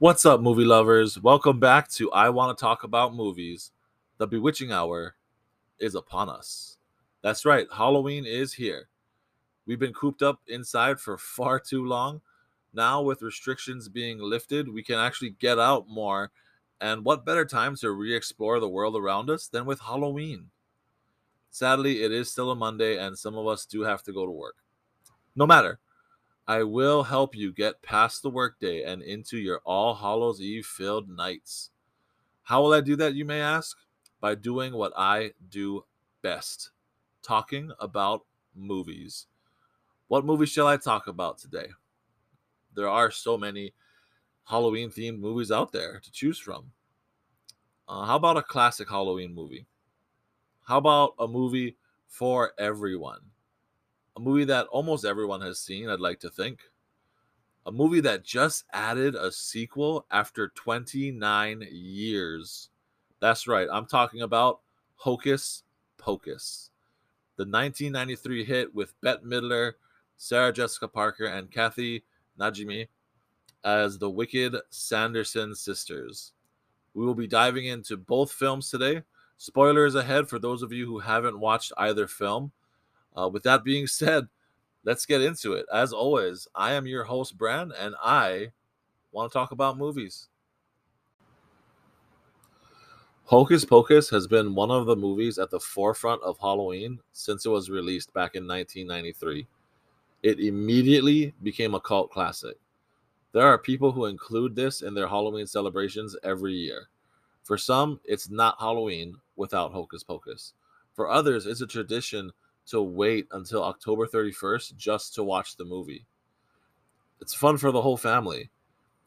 What's up, movie lovers? Welcome back to I Want to Talk About Movies. The Bewitching Hour is upon us. That's right, Halloween is here. We've been cooped up inside for far too long. Now, with restrictions being lifted, we can actually get out more. And what better time to re explore the world around us than with Halloween? Sadly, it is still a Monday, and some of us do have to go to work. No matter, I will help you get past the workday and into your All Hallows Eve filled nights. How will I do that, you may ask? By doing what I do best talking about movies. What movie shall I talk about today? There are so many Halloween themed movies out there to choose from. Uh, how about a classic Halloween movie? How about a movie for everyone? A movie that almost everyone has seen, I'd like to think. A movie that just added a sequel after 29 years. That's right, I'm talking about Hocus Pocus, the 1993 hit with Bette Midler, Sarah Jessica Parker, and Kathy Najimy as the wicked Sanderson sisters. We will be diving into both films today. Spoilers ahead for those of you who haven't watched either film. Uh, with that being said, let's get into it. As always, I am your host, Bran, and I want to talk about movies. Hocus Pocus has been one of the movies at the forefront of Halloween since it was released back in 1993. It immediately became a cult classic. There are people who include this in their Halloween celebrations every year. For some, it's not Halloween without Hocus Pocus. For others, it's a tradition to wait until October 31st just to watch the movie. It's fun for the whole family.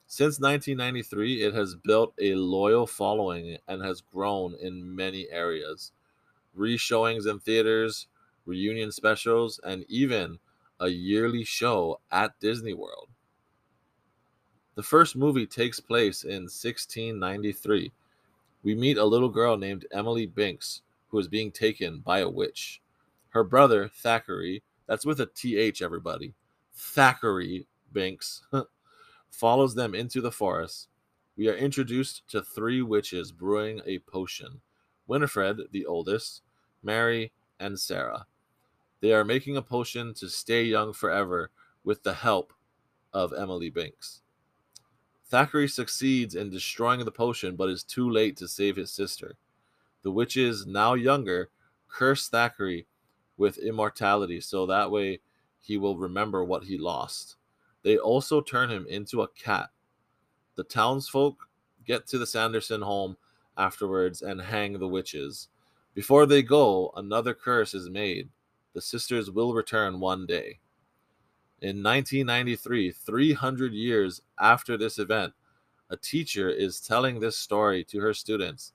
Since 1993, it has built a loyal following and has grown in many areas. Re-showings in theaters, reunion specials, and even a yearly show at Disney World. The first movie takes place in 1693. We meet a little girl named Emily Binks who is being taken by a witch. Her brother, Thackeray, that's with a TH, everybody, Thackeray Binks, follows them into the forest. We are introduced to three witches brewing a potion Winifred, the oldest, Mary, and Sarah. They are making a potion to stay young forever with the help of Emily Binks. Thackeray succeeds in destroying the potion, but is too late to save his sister. The witches, now younger, curse Thackeray with immortality, so that way he will remember what he lost. They also turn him into a cat. The townsfolk get to the Sanderson home afterwards and hang the witches. Before they go, another curse is made. The sisters will return one day. In 1993, 300 years after this event, a teacher is telling this story to her students,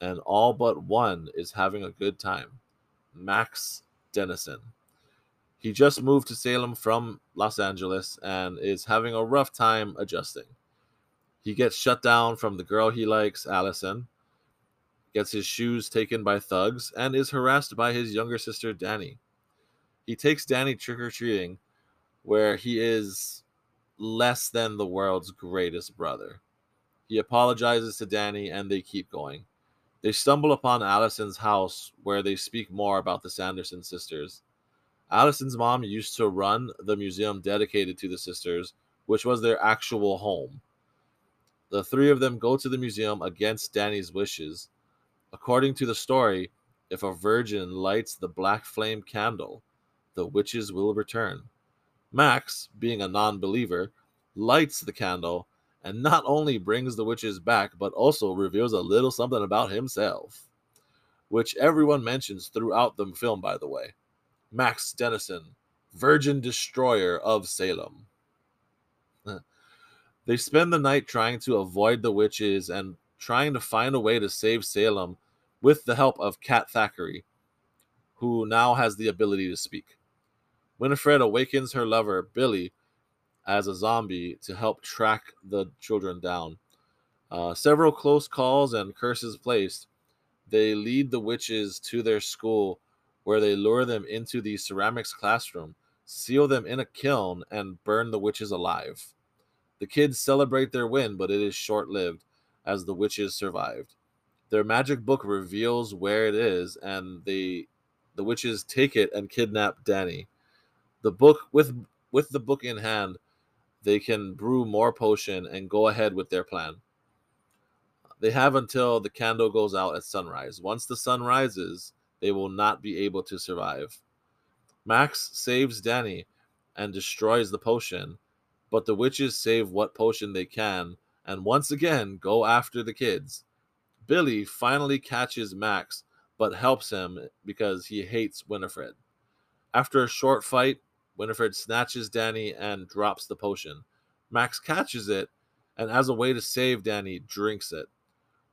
and all but one is having a good time. Max Dennison. He just moved to Salem from Los Angeles and is having a rough time adjusting. He gets shut down from the girl he likes, Allison, gets his shoes taken by thugs, and is harassed by his younger sister, Dani. He takes Dani trick or treating, where he is less than the world's greatest brother. He apologizes to Dani, and they keep going. They stumble upon Allison's house where they speak more about the Sanderson sisters. Allison's mom used to run the museum dedicated to the sisters, which was their actual home. The three of them go to the museum against Dani's wishes. According to the story, if a virgin lights the black flame candle, the witches will return. Max, being a non believer, lights the candle and not only brings the witches back, but also reveals a little something about himself, which everyone mentions throughout the film, by the way. Max Dennison, Virgin Destroyer of Salem. they spend the night trying to avoid the witches and trying to find a way to save Salem with the help of Cat Thackeray, who now has the ability to speak. Winifred awakens her lover, Billy, as a zombie to help track the children down. Uh, several close calls and curses placed. They lead the witches to their school where they lure them into the ceramics classroom, seal them in a kiln, and burn the witches alive. The kids celebrate their win, but it is short lived as the witches survived. Their magic book reveals where it is, and they the witches take it and kidnap Dani. The book with with the book in hand, they can brew more potion and go ahead with their plan. They have until the candle goes out at sunrise. Once the sun rises, they will not be able to survive. Max saves Dani and destroys the potion, but the witches save what potion they can and once again go after the kids. Billy finally catches Max but helps him because he hates Winifred. After a short fight, Winifred snatches Dani and drops the potion. Max catches it and, as a way to save Dani, drinks it.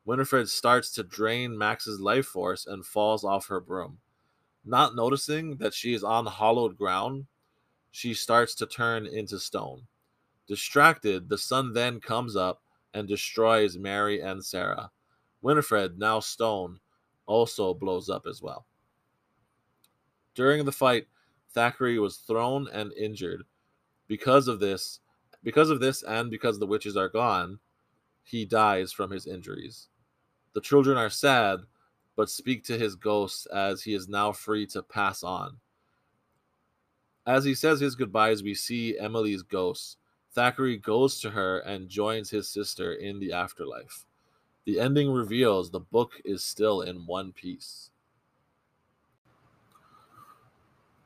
Winifred starts to drain Max's life force and falls off her broom. Not noticing that she is on hollowed ground, she starts to turn into stone. Distracted, the sun then comes up and destroys Mary and Sarah. Winifred, now stone, also blows up as well. During the fight, Thackeray was thrown and injured. Because of this, because of this and because the witches are gone, he dies from his injuries. The children are sad, but speak to his ghost as he is now free to pass on. As he says his goodbyes, we see Emily's ghost. Thackeray goes to her and joins his sister in the afterlife. The ending reveals the book is still in one piece.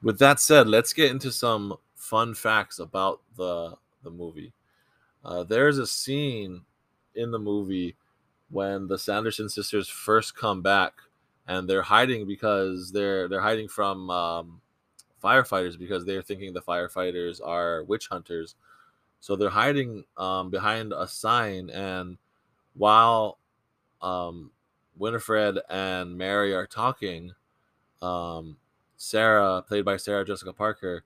With that said, let's get into some fun facts about the the movie. Uh, there's a scene in the movie when the Sanderson sisters first come back and they're hiding because they're they're hiding from um, firefighters because they're thinking the firefighters are witch hunters. So they're hiding um, behind a sign, and while um, Winifred and Mary are talking, um, Sarah, played by Sarah Jessica Parker,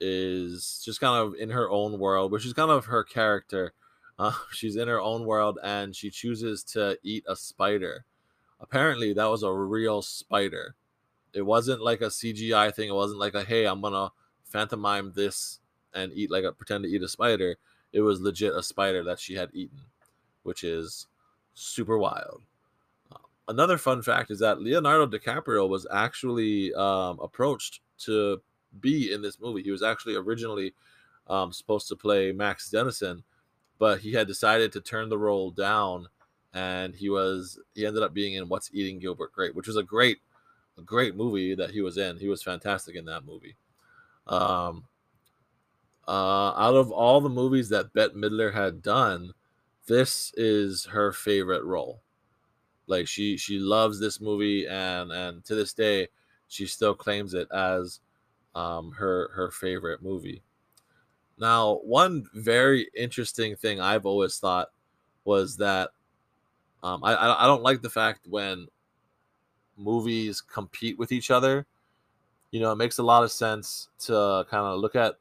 is just kind of in her own world, which is kind of her character. Uh, she's in her own world and she chooses to eat a spider. Apparently, that was a real spider. It wasn't like a CGI thing. It wasn't like a hey, I'm gonna phantomime this and eat like a pretend to eat a spider. It was legit a spider that she had eaten, which is super wild. Another fun fact is that Leonardo DiCaprio was actually um, approached to be in this movie. He was actually originally um, supposed to play Max Dennison, but he had decided to turn the role down, and he was he ended up being in What's Eating Gilbert Grape, which was a great a great movie that he was in. He was fantastic in that movie. Um, uh, out of all the movies that Bette Midler had done, this is her favorite role. Like she she loves this movie, and and to this day, she still claims it as um, her her favorite movie. Now, one very interesting thing I've always thought was that um, I I don't like the fact when movies compete with each other. You know, it makes a lot of sense to kind of look at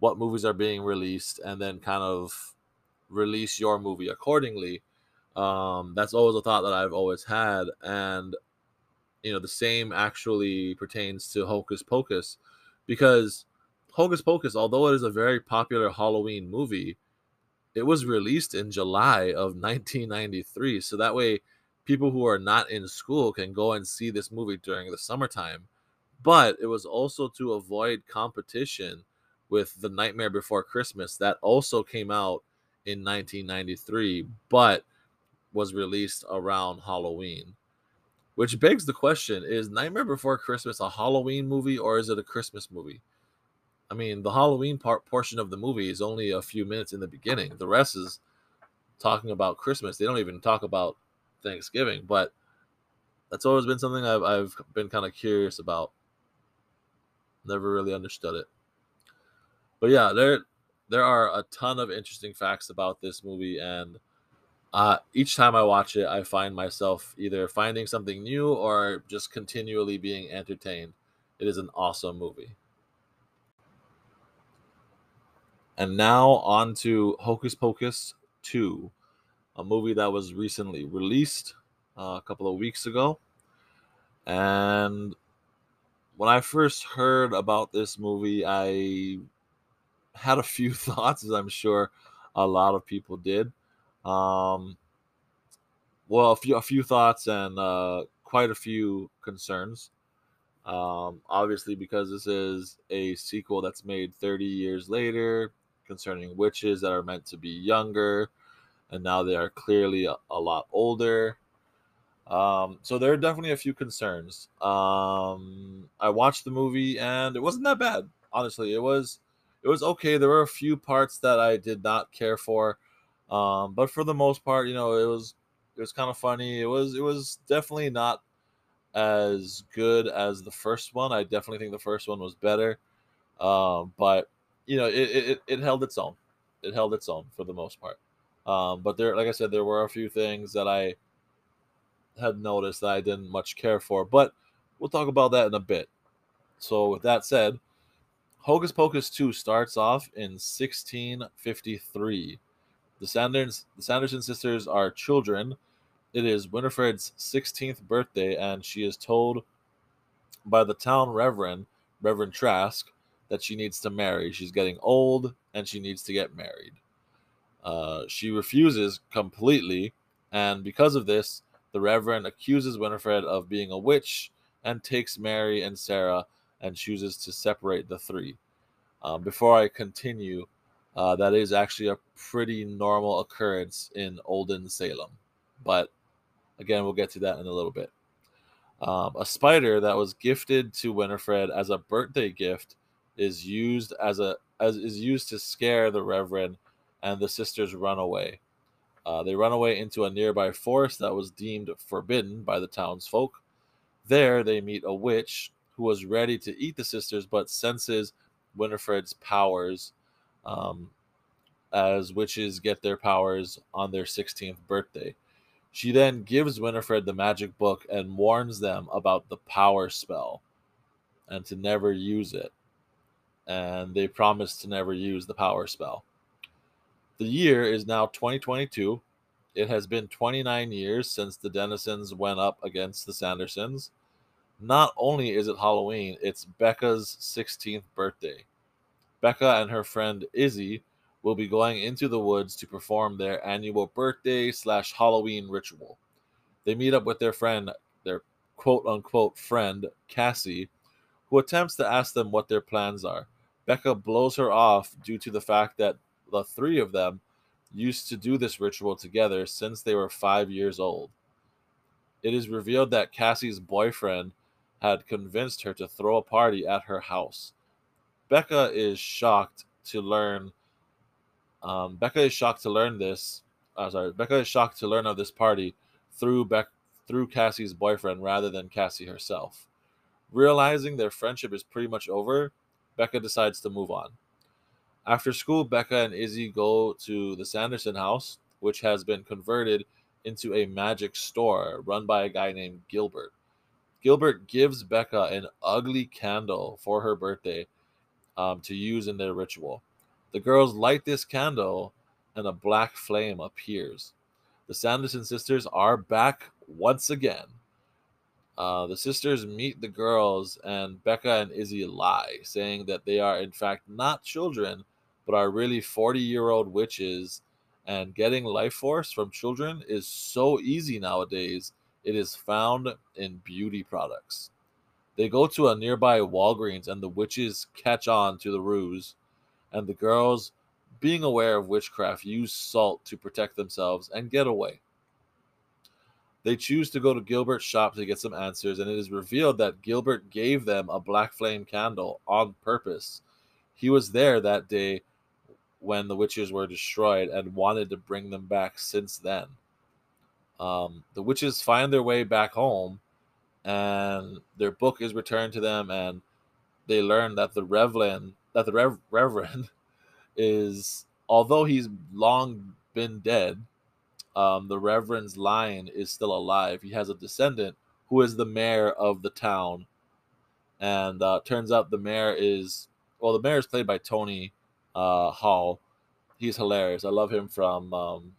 what movies are being released and then kind of release your movie accordingly. Um, that's always a thought that I've always had, and you know the same actually pertains to Hocus Pocus, because Hocus Pocus, although it is a very popular Halloween movie, it was released in July of 1993, so that way people who are not in school can go and see this movie during the summertime. But it was also to avoid competition with The Nightmare Before Christmas that also came out in 1993, but was released around Halloween. Which begs the question is Nightmare Before Christmas a Halloween movie or is it a Christmas movie? I mean, the Halloween part portion of the movie is only a few minutes in the beginning. The rest is talking about Christmas. They don't even talk about Thanksgiving, but that's always been something I've, I've been kind of curious about. Never really understood it. But yeah, there there are a ton of interesting facts about this movie and uh, each time I watch it, I find myself either finding something new or just continually being entertained. It is an awesome movie. And now on to Hocus Pocus 2, a movie that was recently released uh, a couple of weeks ago. And when I first heard about this movie, I had a few thoughts, as I'm sure a lot of people did. Um, well, a few a few thoughts and uh, quite a few concerns. Um, obviously, because this is a sequel that's made 30 years later concerning witches that are meant to be younger, and now they are clearly a, a lot older. Um, so there are definitely a few concerns. Um, I watched the movie and it wasn't that bad. Honestly, it was it was okay. There were a few parts that I did not care for, um, but for the most part, you know, it was it was kind of funny. It was it was definitely not as good as the first one. I definitely think the first one was better, um, but you know, it, it it held its own. It held its own for the most part. Um, but there, like I said, there were a few things that I had noticed that I didn't much care for, but we'll talk about that in a bit. So, with that said, Hocus Pocus 2 starts off in 1653. The Sanders, the Sanderson sisters are children. It is Winifred's 16th birthday, and she is told by the town reverend, Reverend Trask, that she needs to marry. She's getting old and she needs to get married. Uh, she refuses completely, and because of this, the Reverend accuses Winifred of being a witch and takes Mary and Sarah and chooses to separate the three. Um, before I continue, uh, that is actually a pretty normal occurrence in Olden Salem. But again, we'll get to that in a little bit. Um, a spider that was gifted to Winifred as a birthday gift is used as a as is used to scare the Reverend, and the sisters run away. Uh, they run away into a nearby forest that was deemed forbidden by the townsfolk. There, they meet a witch who was ready to eat the sisters but senses Winifred's powers, um, as witches get their powers on their 16th birthday. She then gives Winifred the magic book and warns them about the power spell and to never use it. And they promise to never use the power spell. The year is now 2022. It has been 29 years since the Dennisons went up against the Sandersons. Not only is it Halloween, it's Becca's 16th birthday. Becca and her friend Izzy will be going into the woods to perform their annual birthday slash Halloween ritual. They meet up with their friend, their quote unquote friend, Cassie, who attempts to ask them what their plans are. Becca blows her off due to the fact that the three of them used to do this ritual together since they were five years old. It is revealed that Cassie's boyfriend had convinced her to throw a party at her house. Becca is shocked to learn. Um, Becca is shocked to learn this. Uh, sorry, Becca is shocked to learn of this party through Beck through Cassie's boyfriend rather than Cassie herself. Realizing their friendship is pretty much over, Becca decides to move on. After school, Becca and Izzy go to the Sanderson house, which has been converted into a magic store run by a guy named Gilbert. Gilbert gives Becca an ugly candle for her birthday um, to use in their ritual. The girls light this candle, and a black flame appears. The Sanderson sisters are back once again. Uh, the sisters meet the girls, and Becca and Izzy lie, saying that they are, in fact, not children, but are really 40 year old witches. And getting life force from children is so easy nowadays. It is found in beauty products. They go to a nearby Walgreens, and the witches catch on to the ruse. And the girls, being aware of witchcraft, use salt to protect themselves and get away. They choose to go to Gilbert's shop to get some answers, and it is revealed that Gilbert gave them a black flame candle on purpose. He was there that day when the witches were destroyed and wanted to bring them back since then. Um, the witches find their way back home and their book is returned to them and they learn that the reverend that the Rev- reverend is although he's long been dead um, the reverend's line is still alive he has a descendant who is the mayor of the town and uh, turns out the mayor is well the mayor is played by tony uh, Hale. He's hilarious. I love him from um,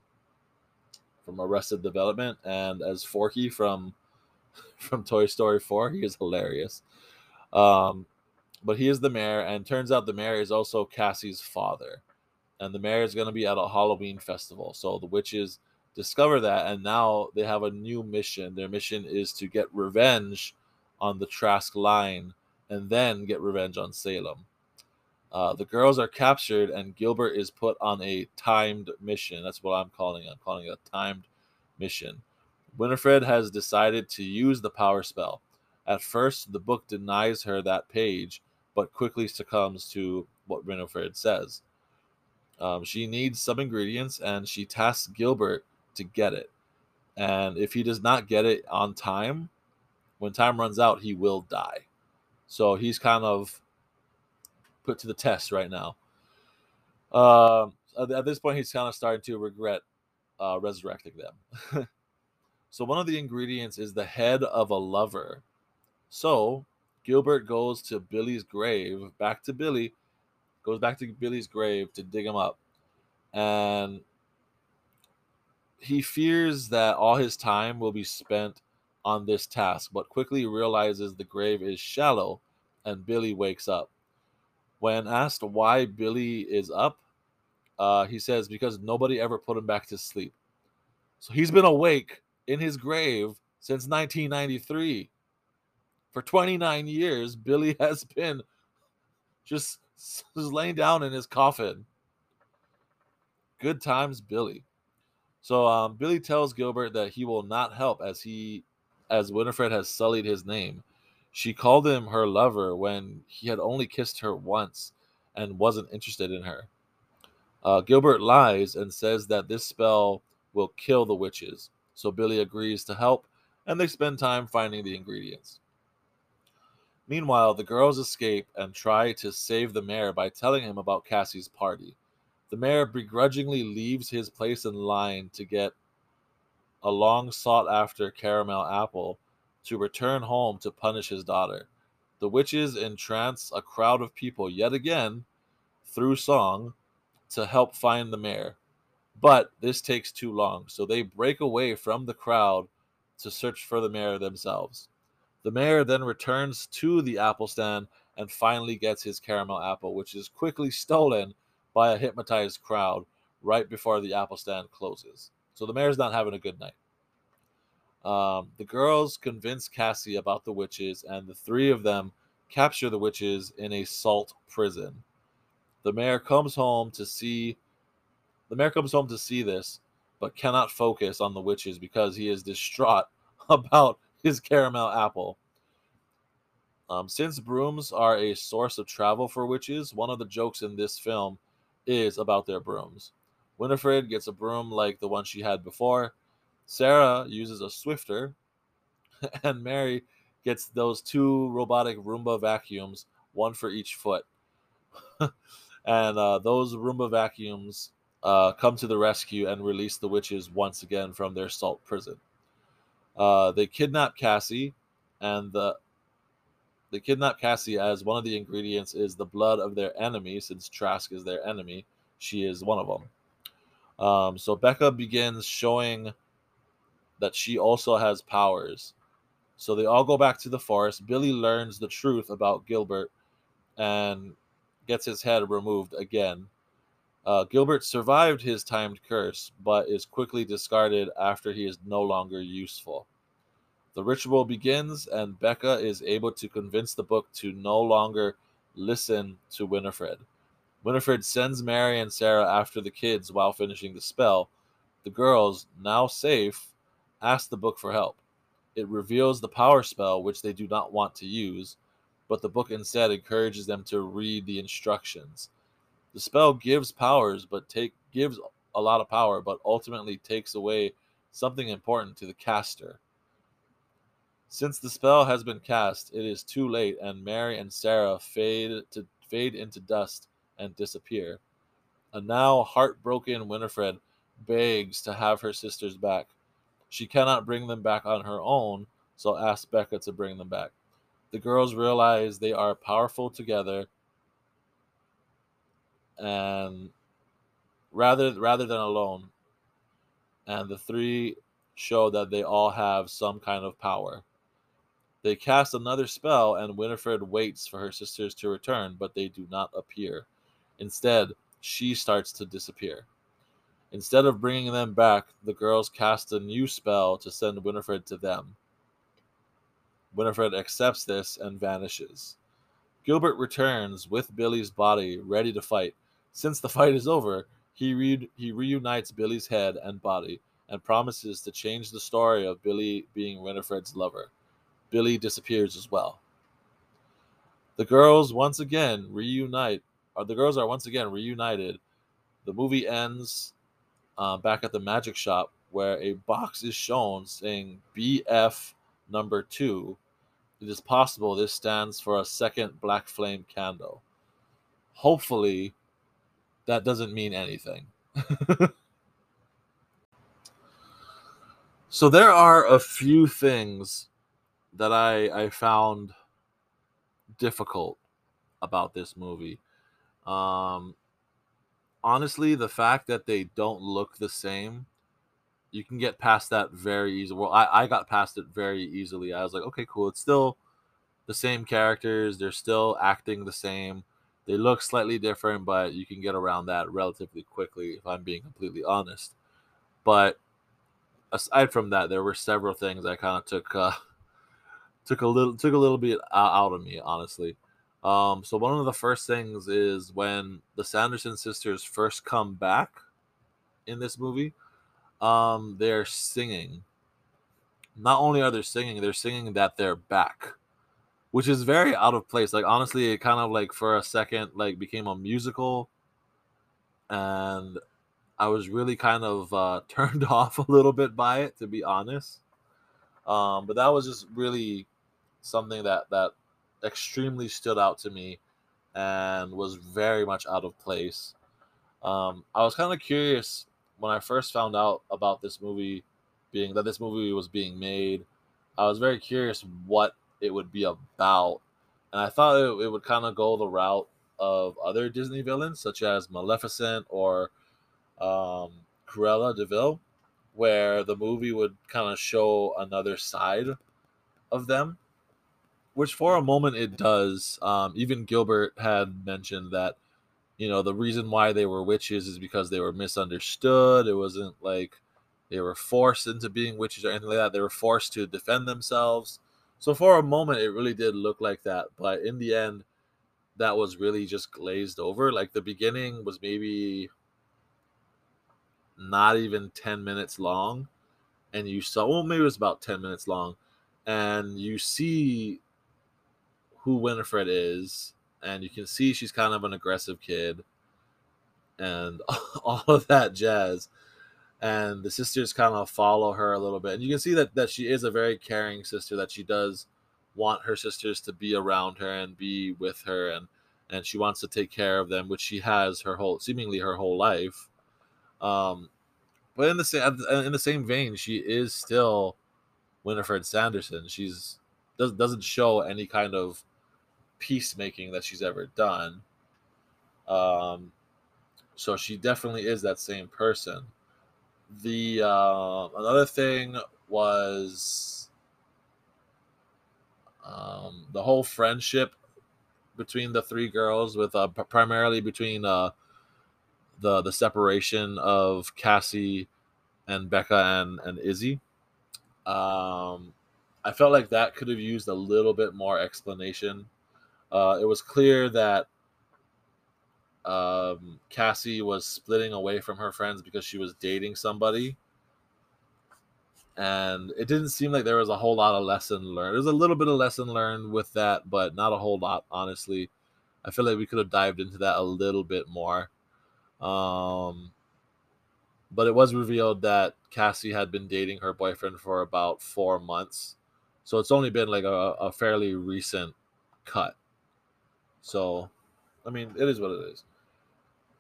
from Arrested Development and as Forky from from Toy Story 4. He is hilarious. Um, but he is the mayor, and turns out the mayor is also Cassie's father. and the mayor is going to be at a Halloween festival. So the witches discover that, and now they have a new mission. Their mission is to get revenge on the Trask line and then get revenge on Salem. Uh, the girls are captured, and Gilbert is put on a timed mission. That's what I'm calling it. I'm calling it a timed mission. Winifred has decided to use the power spell. At first, the book denies her that page, but quickly succumbs to what Winifred says. Um, she needs some ingredients, and she tasks Gilbert to get it. And if he does not get it on time, when time runs out, he will die. So he's kind of put to the test right now. Uh, at this point, he's kind of starting to regret uh, resurrecting them. so one of the ingredients is the head of a lover. So Gilbert goes to Billy's grave, back to Billy, goes back to Billy's grave to dig him up. And he fears that all his time will be spent on this task, but quickly realizes the grave is shallow and Billy wakes up. When asked why Billy is up, uh, he says because nobody ever put him back to sleep. So he's been awake in his grave since 1993. For 29 years, Billy has been just, just laying down in his coffin. Good times, Billy. So um, Billy tells Gilbert that he will not help as he, as Winifred has sullied his name. She called him her lover when he had only kissed her once and wasn't interested in her. Uh, Gilbert lies and says that this spell will kill the witches. So Billy agrees to help, and they spend time finding the ingredients. Meanwhile, the girls escape and try to save the mayor by telling him about Cassie's party. The mayor begrudgingly leaves his place in line to get a long sought after caramel apple to return home to punish his daughter. The witches entrance a crowd of people yet again through song to help find the mayor. But this takes too long, so they break away from the crowd to search for the mayor themselves. The mayor then returns to the apple stand and finally gets his caramel apple, which is quickly stolen by a hypnotized crowd right before the apple stand closes. So the mayor's not having a good night. Um, the girls convince Cassie about the witches, and the three of them capture the witches in a salt prison. The mayor comes home to see the mayor comes home to see this, but cannot focus on the witches because he is distraught about his caramel apple. Um, since brooms are a source of travel for witches, one of the jokes in this film is about their brooms. Winifred gets a broom like the one she had before, Sarah uses a Swiffer, and Mary gets those two robotic Roomba vacuums, one for each foot. and uh, those Roomba vacuums uh, come to the rescue and release the witches once again from their salt prison. Uh, they kidnap Cassie, and the they kidnap Cassie as one of the ingredients is the blood of their enemy. Since Trask is their enemy, she is one of them. Um, so Becca begins showing that she also has powers. So they all go back to the forest. Billy learns the truth about Gilbert and gets his head removed again. Uh, Gilbert survived his timed curse, but is quickly discarded after he is no longer useful. The ritual begins, and Becca is able to convince the book to no longer listen to Winifred. Winifred sends Mary and Sarah after the kids while finishing the spell. The girls, now safe, ask the book for help. It reveals the power spell, which they do not want to use, but the book instead encourages them to read the instructions. The spell gives powers, but take gives a lot of power, but ultimately takes away something important to the caster. Since the spell has been cast, it is too late, and Mary and Sarah fade to fade into dust and disappear. A now heartbroken Winifred begs to have her sisters back, she cannot bring them back on her own, so asks Becca to bring them back. The girls realize they are powerful together and rather rather than alone. And the three show that they all have some kind of power. They cast another spell, and Winifred waits for her sisters to return, but they do not appear. Instead, she starts to disappear. Instead of bringing them back, the girls cast a new spell to send Winifred to them. Winifred accepts this and vanishes. Gilbert returns with Billy's body ready to fight. Since the fight is over, he, re- he reunites Billy's head and body and promises to change the story of Billy being Winifred's lover. Billy disappears as well. The girls once again reunite, or the girls are once again reunited. The movie ends uh, back at the magic shop where a box is shown saying BF number two. It is possible this stands for a second black flame candle. Hopefully, that doesn't mean anything. so there are a few things that I I found difficult about this movie. Um, honestly, the fact that they don't look the same, you can get past that very easily. Well, I, I got past it very easily. I was like, okay, cool. It's still the same characters. They're still acting the same. They look slightly different, but you can get around that relatively quickly, if I'm being completely honest. But aside from that, there were several things I kind of took uh, took a little took a little bit out of me, honestly. Um, so one of the first things is when the Sanderson sisters first come back in this movie, um, they're singing. Not only are they singing, they're singing that they're back, which is very out of place. Like honestly, it kind of like for a second like became a musical, and I was really kind of uh, turned off a little bit by it, to be honest. Um, but that was just really something that that extremely stood out to me and was very much out of place. Um, I was kind of curious when I first found out about this movie being that this movie was being made. I was very curious what it would be about, and I thought it, it would kind of go the route of other Disney villains, such as Maleficent or um, Cruella de Vil, where the movie would kind of show another side of them which for a moment it does. Um, even Gilbert had mentioned that, you know, the reason why they were witches is because they were misunderstood. It wasn't like they were forced into being witches or anything like that. They were forced to defend themselves. So for a moment, it really did look like that. But in the end, that was really just glazed over. Like the beginning was maybe not even 10 minutes long. And you saw, well, maybe it was about 10 minutes long. And you see who Winifred is, and you can see she's kind of an aggressive kid, and all of that jazz. And the sisters kind of follow her a little bit, and you can see that that she is a very caring sister. That she does want her sisters to be around her and be with her, and and she wants to take care of them, which she has her whole seemingly her whole life. Um, but in the same in the same vein, she is still Winifred Sanderson. She's does, doesn't show any kind of peacemaking that she's ever done. Um, so she definitely is that same person. The uh, another thing was um, the whole friendship between the three girls, with uh, primarily between uh, the the separation of Cassie and Becca and and Izzy. Um, I felt like that could have used a little bit more explanation uh, it was clear that um, Cassie was splitting away from her friends because she was dating somebody. And it didn't seem like there was a whole lot of lesson learned. There's a little bit of lesson learned with that, but not a whole lot, honestly. I feel like we could have dived into that a little bit more. Um, but it was revealed that Cassie had been dating her boyfriend for about four months. So it's only been like a, a fairly recent cut. So, I mean, it is what it is.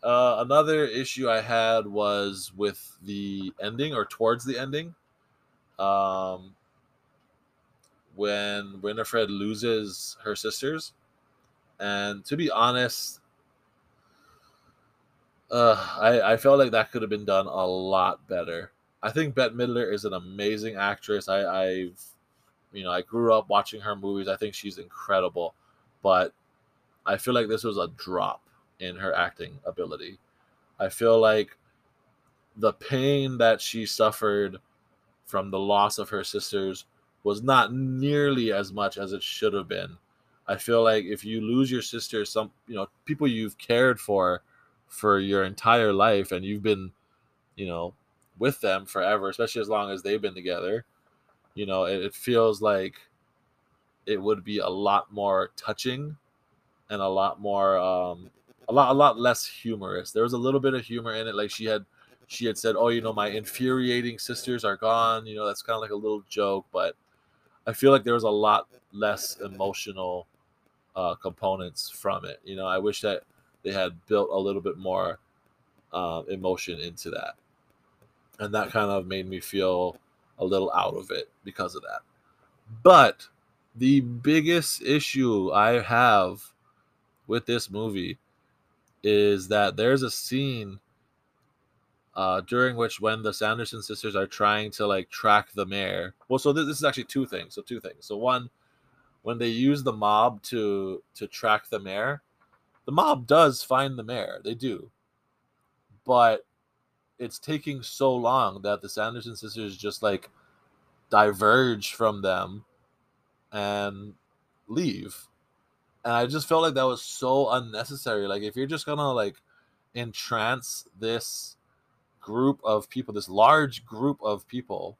Uh, another issue I had was with the ending or towards the ending. Um, when Winifred loses her sisters. And to be honest, uh, I, I felt like that could have been done a lot better. I think Bette Midler is an amazing actress. I, I've, you know, I grew up watching her movies. I think she's incredible. But I feel like this was a drop in her acting ability. I feel like the pain that she suffered from the loss of her sisters was not nearly as much as it should have been. I feel like if you lose your sister, some you know people you've cared for for your entire life, and you've been, you know, with them forever, especially as long as they've been together, you know, it, it feels like it would be a lot more touching and a lot more um a lot a lot less humorous. There was a little bit of humor in it, like she had she had said, "Oh, you know, my infuriating sisters are gone." You know, that's kind of like a little joke, but I feel like there was a lot less emotional uh, components from it. You know, I wish that they had built a little bit more um, emotion into that, and that kind of made me feel a little out of it because of that. But the biggest issue I have with this movie is that there's a scene uh, during which when the Sanderson sisters are trying to like track the mayor. Well, so this, this is actually two things. So two things. So one, when they use the mob to to track the mayor, the mob does find the mayor. They do, but it's taking so long that the Sanderson sisters just like diverge from them and leave. And I just felt like that was so unnecessary. Like if you're just gonna like entrance this group of people, this large group of people,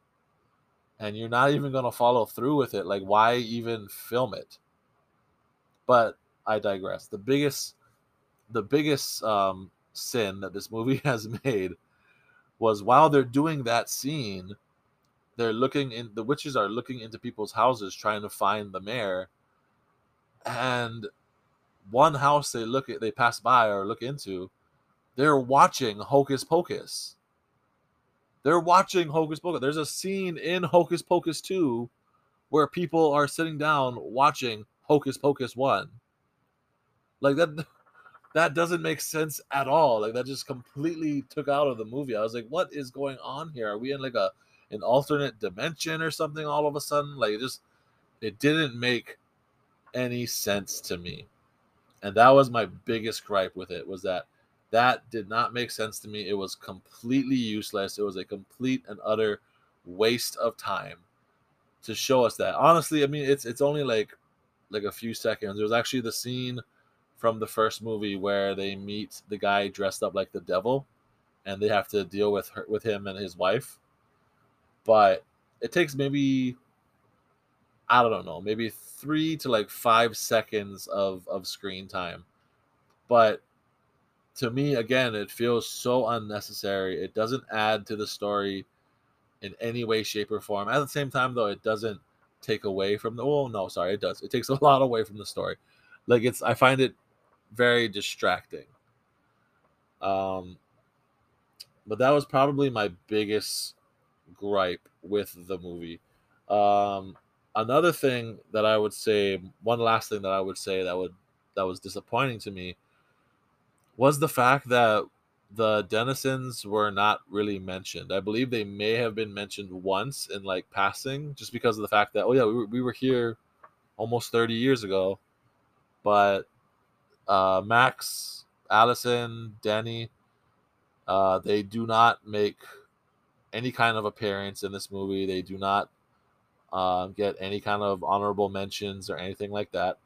and you're not even to follow through with it, like, why even film it? But I digress. The biggest, the biggest um, sin that this movie has made was while they're doing that scene, they're looking in. The witches are looking into people's houses trying to find the mayor, and one house they look at, they pass by or look into, they're watching Hocus Pocus. They're watching Hocus Pocus. There's a scene in Hocus Pocus 2 where people are sitting down watching Hocus Pocus 1. Like that that doesn't make sense at all. Like that just completely took out of the movie. I was like, what is going on here? Are we in like a an alternate dimension or something all of a sudden? Like it just it didn't make any sense to me. And that was my biggest gripe with it was that that did not make sense to me. It was completely useless. It was a complete and utter waste of time to show us that. Honestly, I mean it's it's only like like a few seconds. There was actually the scene from the first movie where they meet the guy dressed up like the devil and they have to deal with her with him and his wife. But it takes maybe I don't know, maybe 3 to like 5 seconds of of screen time. But to me, again, it feels so unnecessary. It doesn't add to the story in any way, shape, or form. At the same time, though, it doesn't take away from the. Oh no, sorry, it does. It takes a lot away from the story. Like it's, I find it very distracting. Um, but that was probably my biggest gripe with the movie. Um, another thing that I would say, one last thing that I would say that would that was disappointing to me was the fact that the Dennisons were not really mentioned. I believe they may have been mentioned once in like passing, just because of the fact that oh yeah, we were, we were here almost thirty years ago, but uh, Max, Allison, Dani, uh, they do not make any kind of appearance in this movie. They do not uh, get any kind of honorable mentions or anything like that.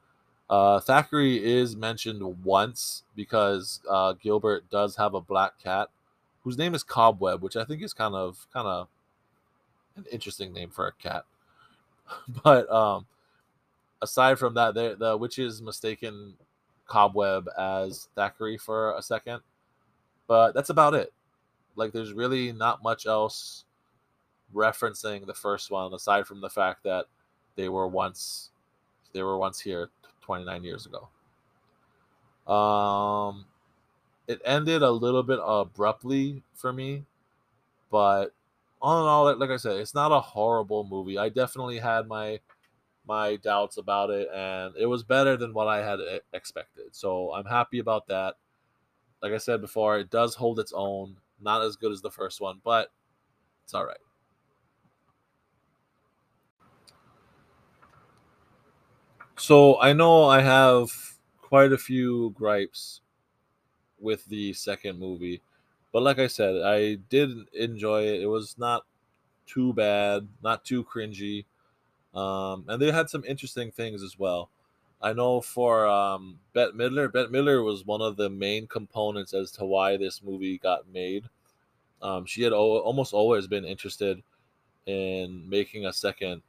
Uh, Thackeray is mentioned once because uh, Gilbert does have a black cat whose name is Cobweb, which I think is kind of kind of an interesting name for a cat. but um, aside from that, the, the witches mistaken Cobweb as Thackeray for a second, but that's about it. Like, there's really not much else referencing the first one aside from the fact that they were once they were once here 29 years ago. Um, it ended a little bit abruptly for me, but all in all, like I said, it's not a horrible movie. I definitely had my my doubts about it, and it was better than what I had expected. So I'm happy about that. Like I said before, it does hold its own. Not as good as the first one, but it's all right. So I know I have quite a few gripes with the second movie. But like I said, I did enjoy it. It was not too bad, not too cringy. Um, and they had some interesting things as well. I know for um, Bette Midler, Bette Midler was one of the main components as to why this movie got made. Um, she had o- almost always been interested in making a second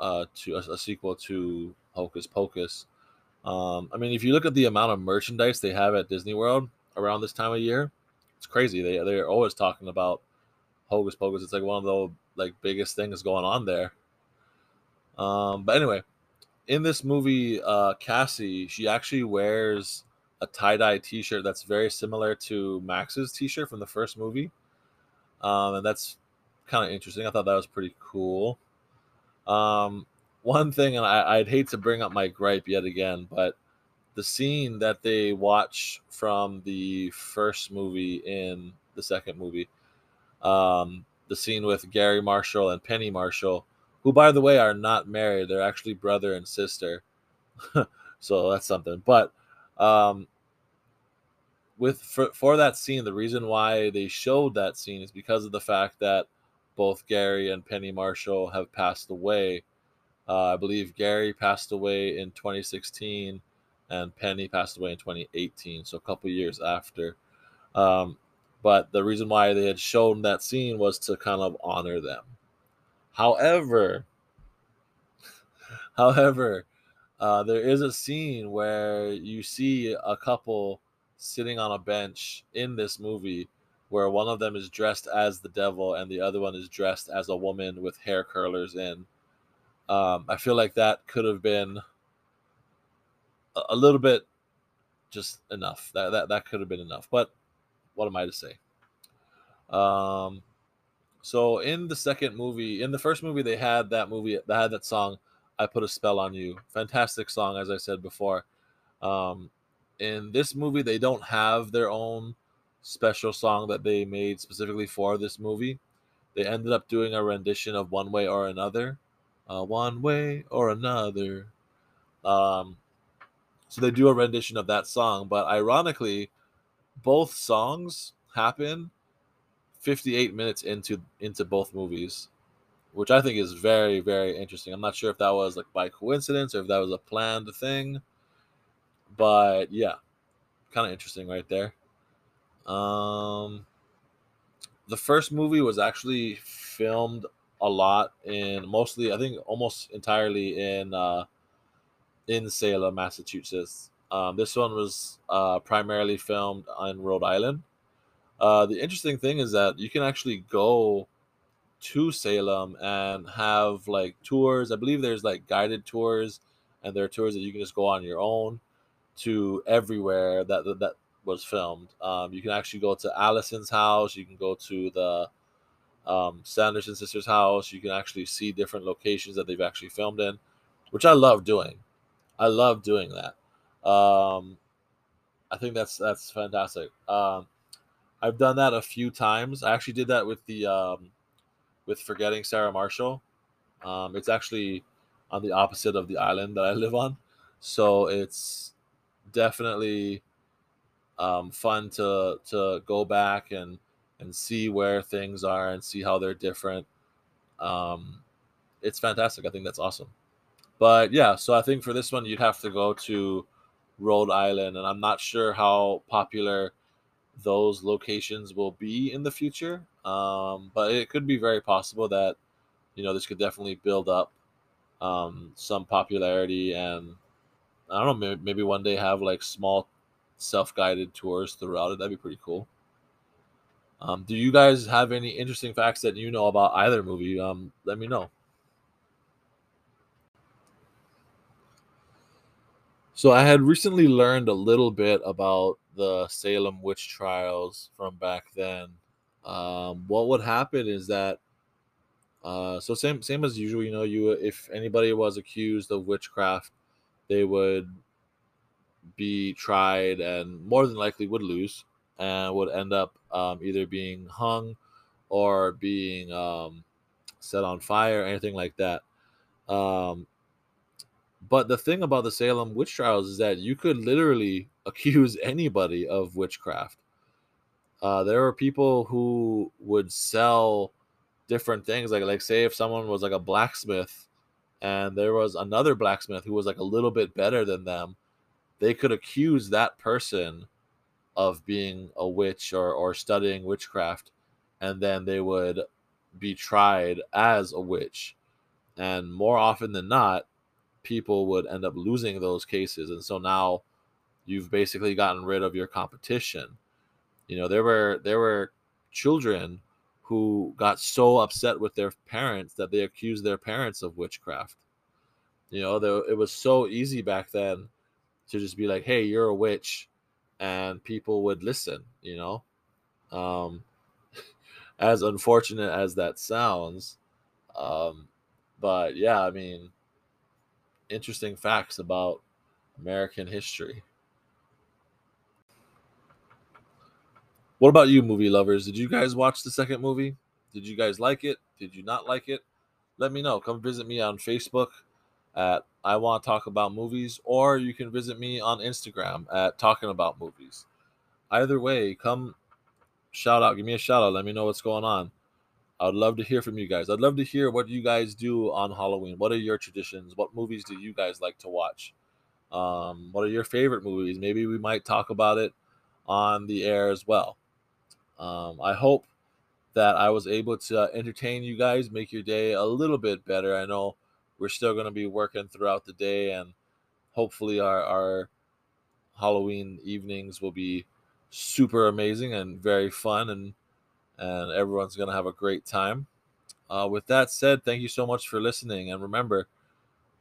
uh, to a, a sequel to Hocus Pocus. Um, I mean, if you look at the amount of merchandise they have at Disney World around this time of year, it's crazy. They they're always talking about Hocus Pocus. It's like one of the like biggest things going on there. Um, but anyway, in this movie, uh, Cassie she actually wears a tie dye T shirt that's very similar to Max's T shirt from the first movie, um, and that's kind of interesting. I thought that was pretty cool. Um, one thing, and I, I'd hate to bring up my gripe yet again, but the scene that they watch from the first movie in the second movie, um, the scene with Garry Marshall and Penny Marshall, who, by the way, are not married. They're actually brother and sister. so that's something. But um, with for, for that scene, the reason why they showed that scene is because of the fact that both Garry and Penny Marshall have passed away. Uh, I believe Garry passed away in 2016 and Penny passed away in 2018, so a couple years after. Um, but the reason why they had shown that scene was to kind of honor them. However, however, uh, there is a scene where you see a couple sitting on a bench in this movie where one of them is dressed as the devil and the other one is dressed as a woman with hair curlers in. Um, I feel like that could have been a, a little bit just enough. That, that that could have been enough. But what am I to say? Um, so in the second movie, in the first movie, they had that movie, they had that song, "I Put a Spell on You." Fantastic song, as I said before. Um, in this movie, they don't have their own special song that they made specifically for this movie. They ended up doing a rendition of One Way or Another. Uh, one Way or Another. Um, so they do a rendition of that song, but ironically, both songs happen 58 minutes into into both movies, which I think is very very interesting. I'm not sure if that was like by coincidence or if that was a planned thing, but yeah, kind of interesting right there. Um, the first movie was actually filmed a lot and mostly, I think, almost entirely in uh, in Salem, Massachusetts. Um, this one was uh, primarily filmed in Rhode Island. Uh, the interesting thing is that you can actually go to Salem and have like tours. I believe there's like guided tours, and there are tours that you can just go on your own to everywhere that that, that was filmed. Um, you can actually go to Allison's house. You can go to the um, Sanderson sisters' house. You can actually see different locations that they've actually filmed in, which I love doing. I love doing that. Um, I think that's that's fantastic. Um, I've done that a few times. I actually did that with the um, with forgetting Sarah Marshall. Um, it's actually on the opposite of the island that I live on, so it's definitely um, fun to to go back and and see where things are and see how they're different. Um, it's fantastic. I think that's awesome. But yeah, so I think for this one you'd have to go to Rhode Island, and I'm not sure how popular those locations will be in the future. Um, but it could be very possible that you know this could definitely build up um, some popularity, and I don't know, maybe, maybe one day have like small self-guided tours throughout it. That'd be pretty cool. Um, do you guys have any interesting facts that you know about either movie? Um, let me know. So I had recently learned a little bit about the Salem witch trials from back then. Um, what would happen is that uh, so same same as usual, you know, you if anybody was accused of witchcraft, they would be tried and more than likely would lose and would end up um, either being hung or being um, set on fire, anything like that. Um, but the thing about the Salem witch trials is that you could literally accuse anybody of witchcraft. uh, there were people who would sell different things like like say if someone was like a blacksmith and there was another blacksmith who was like a little bit better than them they could accuse that person of being a witch or or studying witchcraft and then they would be tried as a witch. And more often than not people would end up losing those cases. And so now you've basically gotten rid of your competition. You know there were there were children who got so upset with their parents that they accused their parents of witchcraft. You know it was so easy back then to just be like hey you're a witch and people would listen you know um as unfortunate as that sounds um but yeah i mean interesting facts about american history What about you, movie lovers? Did you guys watch the second movie? Did you guys like it? Did you not like it? Let me know. Come visit me on Facebook at I Want to Talk About Movies, or you can visit me on Instagram at Talking About Movies. Either way, come shout out, give me a shout out, let me know what's going on. I would love to hear from you guys. I'd love to hear what you guys do on Halloween. What are your traditions? What movies do you guys like to watch? Um, what are your favorite movies? Maybe we might talk about it on the air as well. Um, I hope that I was able to uh, entertain you guys, make your day a little bit better. I know we're still going to be working throughout the day, and hopefully, our, our Halloween evenings will be super amazing and very fun, and and everyone's going to have a great time. Uh, with that said, thank you so much for listening, and remember,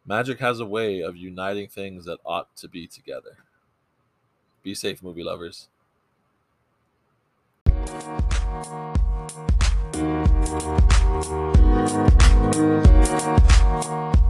magic has a way of uniting things that ought to be together. Be safe, movie lovers. We'll be right.